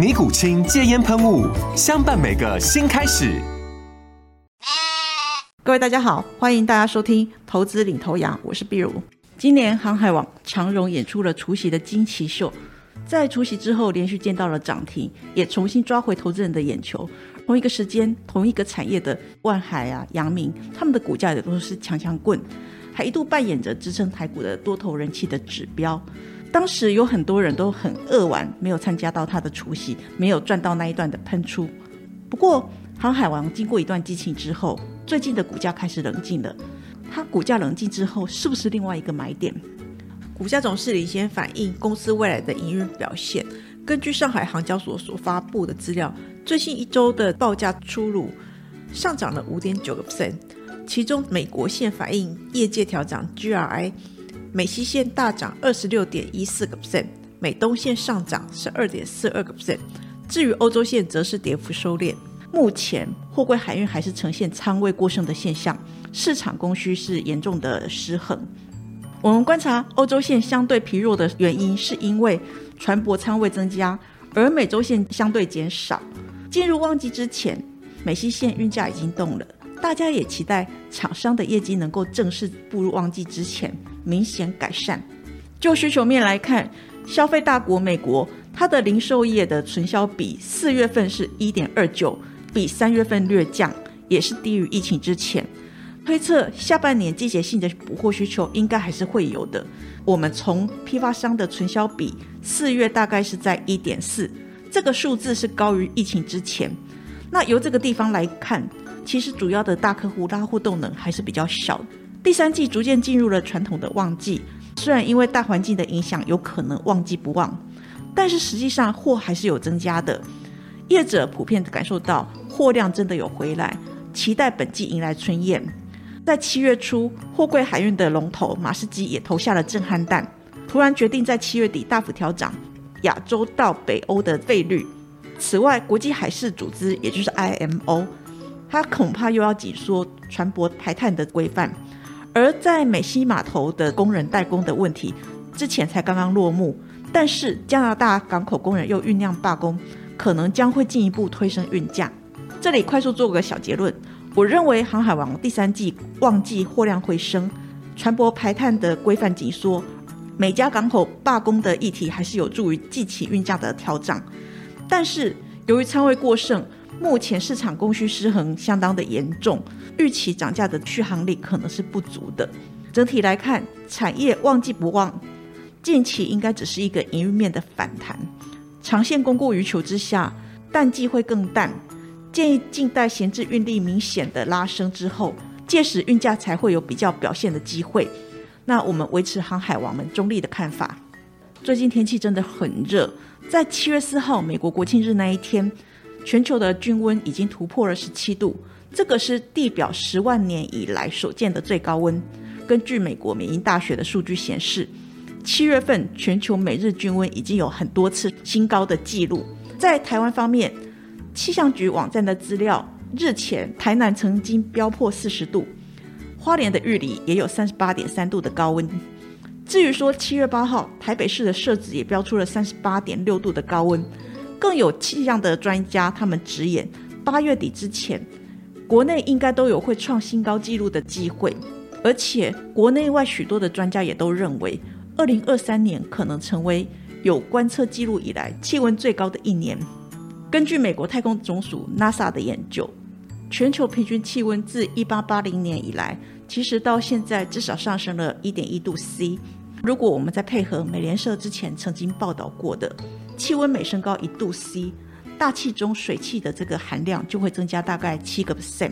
尼古清戒烟喷雾，相伴每个新开始。各位大家好，欢迎大家收听《投资领头羊》，我是碧如。今年航海网长荣演出了除夕的惊奇秀，在除夕之后连续见到了涨停，也重新抓回投资人的眼球。同一个时间，同一个产业的万海啊、阳明，他们的股价也都是强强棍，还一度扮演着支撑台股的多头人气的指标。当时有很多人都很扼腕，没有参加到他的除夕，没有赚到那一段的喷出。不过，航海王经过一段激情之后，最近的股价开始冷静了。它股价冷静之后，是不是另外一个买点？股价总是领先反映公司未来的营运表现。根据上海航交所所发布的资料，最新一周的报价出炉上涨了五点九个 percent，其中美国线反映业界调涨 GRI。美西线大涨二十六点一四个 percent，美东线上涨十二点四二个 percent，至于欧洲线则是跌幅收敛。目前货柜海运还是呈现仓位过剩的现象，市场供需是严重的失衡。我们观察欧洲线相对疲弱的原因，是因为船舶仓位增加，而美洲线相对减少。进入旺季之前，美西线运价已经动了。大家也期待厂商的业绩能够正式步入旺季之前明显改善。就需求面来看，消费大国美国，它的零售业的存销比四月份是一点二九，比三月份略降，也是低于疫情之前。推测下半年季节性的补货需求应该还是会有的。我们从批发商的存销比四月大概是在一点四，这个数字是高于疫情之前。那由这个地方来看。其实主要的大客户拉货动能还是比较小。第三季逐渐进入了传统的旺季，虽然因为大环境的影响有可能旺季不旺，但是实际上货还是有增加的。业者普遍感受到货量真的有回来，期待本季迎来春宴。在七月初，货柜海运的龙头马士基也投下了震撼弹，突然决定在七月底大幅调涨亚洲到北欧的费率。此外，国际海事组织也就是 IMO。它恐怕又要紧缩船舶排碳的规范，而在美西码头的工人代工的问题之前才刚刚落幕，但是加拿大港口工人又酝酿罢工，可能将会进一步推升运价。这里快速做个小结论，我认为航海王第三季旺季货量回升，船舶排碳的规范紧缩，每家港口罢工的议题还是有助于记起运价的调整，但是由于仓位过剩。目前市场供需失衡相当的严重，预期涨价的续航力可能是不足的。整体来看，产业旺季不旺，近期应该只是一个营运面的反弹。长线供过于求之下，淡季会更淡。建议静待闲置运力明显的拉升之后，届时运价才会有比较表现的机会。那我们维持航海王们中立的看法。最近天气真的很热，在七月四号美国国庆日那一天。全球的均温已经突破了十七度，这个是地表十万年以来所见的最高温。根据美国缅因大学的数据显示，七月份全球每日均温已经有很多次新高的记录。在台湾方面，气象局网站的资料，日前台南曾经飙破四十度，花莲的玉里也有三十八点三度的高温。至于说七月八号，台北市的设置也标出了三十八点六度的高温。更有气象的专家，他们直言，八月底之前，国内应该都有会创新高纪录的机会。而且，国内外许多的专家也都认为，二零二三年可能成为有观测记录以来气温最高的一年。根据美国太空总署 NASA 的研究，全球平均气温自一八八零年以来，其实到现在至少上升了一点一度 C。如果我们再配合美联社之前曾经报道过的，气温每升高一度 C，大气中水汽的这个含量就会增加大概七个 percent。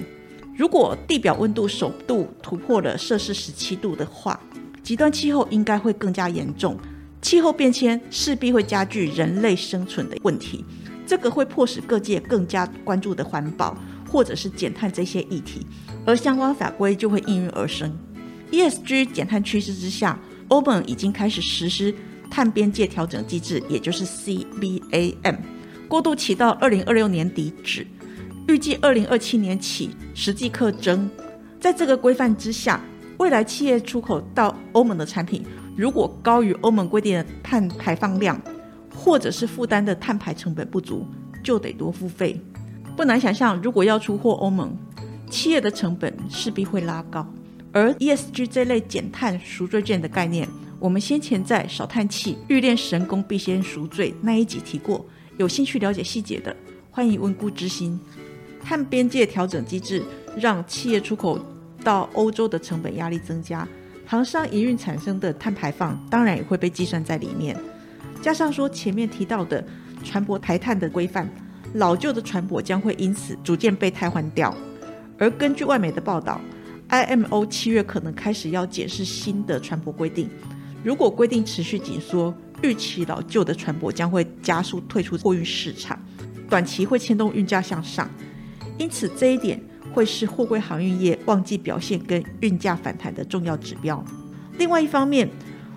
如果地表温度首度突破了摄氏十七度的话，极端气候应该会更加严重。气候变迁势必会加剧人类生存的问题，这个会迫使各界更加关注的环保或者是减碳这些议题，而相关法规就会应运而生。ESG 减碳趋势之下，欧盟已经开始实施碳边界调整机制，也就是 CBAM，过渡期到二零二六年底止，预计二零二七年起实际课征。在这个规范之下，未来企业出口到欧盟的产品。如果高于欧盟规定的碳排放量，或者是负担的碳排成本不足，就得多付费。不难想象，如果要出货欧盟，企业的成本势必会拉高。而 ESG 这类减碳赎罪券的概念，我们先前在少叹气欲练神功必先赎罪那一集提过。有兴趣了解细节的，欢迎温故知新。碳边界调整机制让企业出口到欧洲的成本压力增加。航商营运产生的碳排放当然也会被计算在里面，加上说前面提到的船舶排碳的规范，老旧的船舶将会因此逐渐被汰换掉。而根据外媒的报道，IMO 七月可能开始要解释新的船舶规定，如果规定持续紧缩，预期老旧的船舶将会加速退出货运市场，短期会牵动运价向上。因此这一点。会是货柜航运业旺季表现跟运价反弹的重要指标。另外一方面，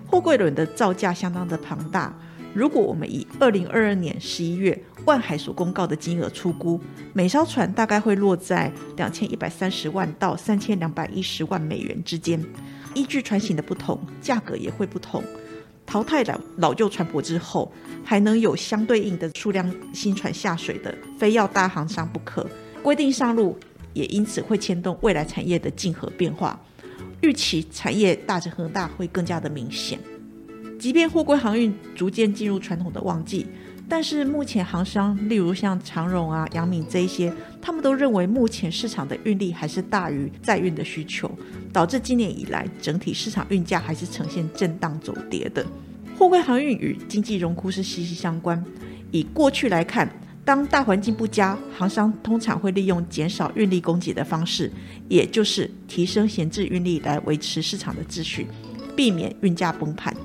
货柜轮的造价相当的庞大。如果我们以二零二二年十一月万海所公告的金额出估，每艘船大概会落在两千一百三十万到三千两百一十万美元之间。依据船型的不同，价格也会不同。淘汰了老旧船舶之后，还能有相对应的数量新船下水的，非要大航商不可。规定上路。也因此会牵动未来产业的竞合变化，预期产业大整合大会更加的明显。即便货柜航运逐渐进入传统的旺季，但是目前航商，例如像长荣啊、阳明这一些，他们都认为目前市场的运力还是大于载运的需求，导致今年以来整体市场运价还是呈现震荡走跌的。货柜航运与经济荣枯是息息相关，以过去来看。当大环境不佳，航商通常会利用减少运力供给的方式，也就是提升闲置运力来维持市场的秩序，避免运价崩盘。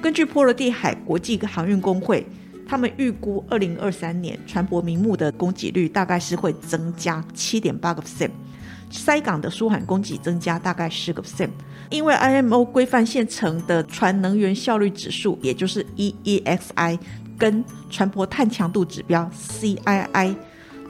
根据波罗的海国际航运工会，他们预估二零二三年船舶名目的供给率大概是会增加七点八个 percent，塞港的舒缓供给增加大概十个 percent。因为 IMO 规范现成的船能源效率指数，也就是 EEXI。跟船舶碳强度指标 CII，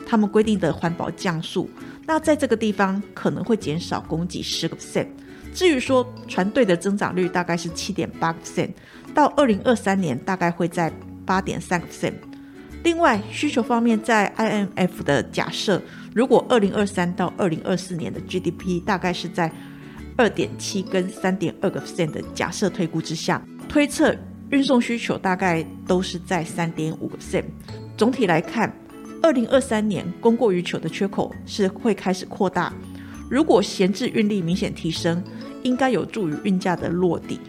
他们规定的环保降速，那在这个地方可能会减少供给十个 percent。至于说船队的增长率大概是七点八 percent，到二零二三年大概会在八点三个 percent。另外需求方面，在 IMF 的假设，如果二零二三到二零二四年的 GDP 大概是在二点七跟三点二个 percent 的假设推估之下，推测。运送需求大概都是在三点五个 percent。总体来看，二零二三年供过于求的缺口是会开始扩大。如果闲置运力明显提升，应该有助于运价的落地。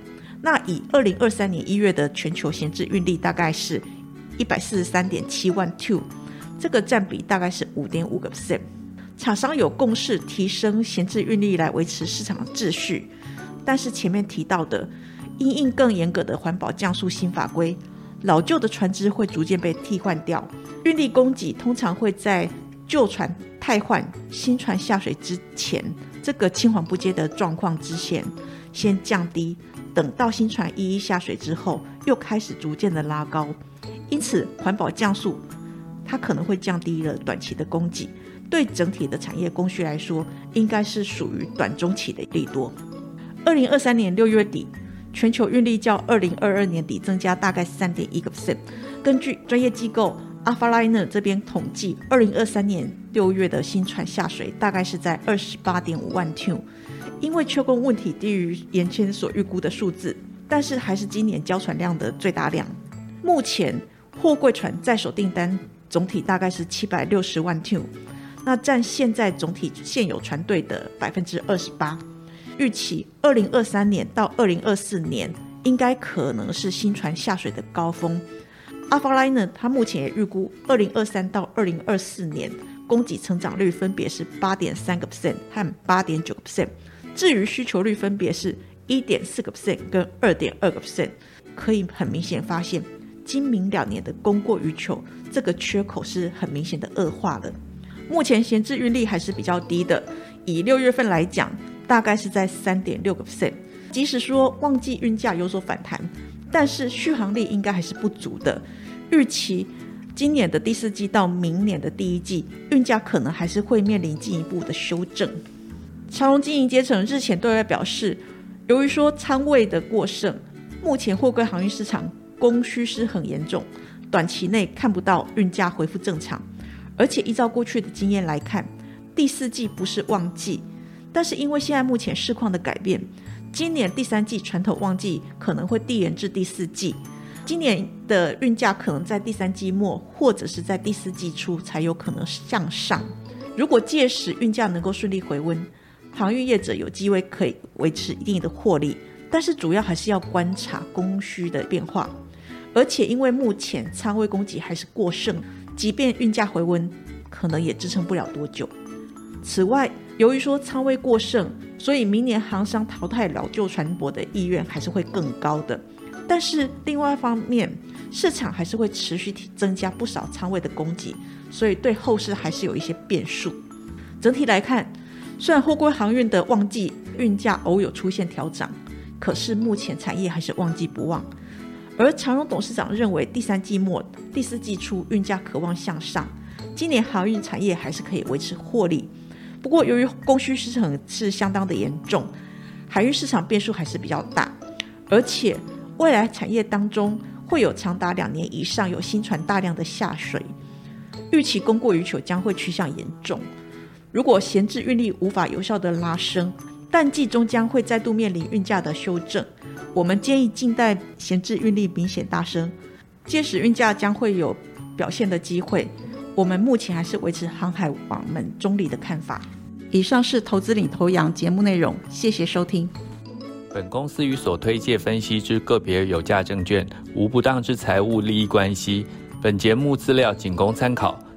那以二零二三年一月的全球闲置运力大概是一百四十三点七万 two，这个占比大概是五点五个 percent。厂商有共识提升闲置运力来维持市场秩序，但是前面提到的。因应更严格的环保降速新法规，老旧的船只会逐渐被替换掉。运力供给通常会在旧船汰换、新船下水之前，这个青黄不接的状况之前先降低，等到新船一一下水之后，又开始逐渐的拉高。因此，环保降速它可能会降低了短期的供给，对整体的产业供需来说，应该是属于短中期的利多。二零二三年六月底。全球运力较二零二二年底增加大概三点一个 percent。根据专业机构 Alphaliner 这边统计，二零二三年六月的新船下水大概是在二十八点五万 t 因为缺工问题低于原先所预估的数字，但是还是今年交船量的最大量。目前货柜船在手订单总体大概是七百六十万 t 那占现在总体现有船队的百分之二十八。预期二零二三年到二零二四年应该可能是新船下水的高峰。阿法莱呢，它目前也预估二零二三到二零二四年供给成长率分别是八点三个 percent 和八点九个 percent，至于需求率分别是一点四个 percent 跟二点二个 percent，可以很明显发现，今明两年的供过于求这个缺口是很明显的恶化了。目前闲置运力还是比较低的，以六月份来讲。大概是在三点六个 percent。即使说旺季运价有所反弹，但是续航力应该还是不足的。预期今年的第四季到明年的第一季运价可能还是会面临进一步的修正。长荣经营阶层日前对外表示，由于说仓位的过剩，目前货柜航运市场供需失衡严重，短期内看不到运价恢复正常。而且依照过去的经验来看，第四季不是旺季。但是因为现在目前市况的改变，今年第三季传统旺季可能会递延至第四季，今年的运价可能在第三季末或者是在第四季初才有可能向上。如果届时运价能够顺利回温，航运业者有机会可以维持一定的获利。但是主要还是要观察供需的变化，而且因为目前仓位供给还是过剩，即便运价回温，可能也支撑不了多久。此外，由于说仓位过剩，所以明年航商淘汰老旧船舶的意愿还是会更高的。但是另外一方面，市场还是会持续增加不少仓位的供给，所以对后市还是有一些变数。整体来看，虽然货柜航运的旺季运价偶有出现调涨，可是目前产业还是旺季不旺。而长荣董事长认为，第三季末、第四季初运价渴望向上，今年航运产业还是可以维持获利。不过，由于供需失衡是相当的严重，海运市场变数还是比较大，而且未来产业当中会有长达两年以上有新船大量的下水，预期供过于求将会趋向严重。如果闲置运力无法有效的拉升，淡季终将会再度面临运价的修正。我们建议静待闲置运力明显大升，届时运价将会有表现的机会。我们目前还是维持航海王们中立的看法。以上是投资领头羊节目内容，谢谢收听。本公司与所推介分析之个别有价证券无不当之财务利益关系。本节目资料仅供参考，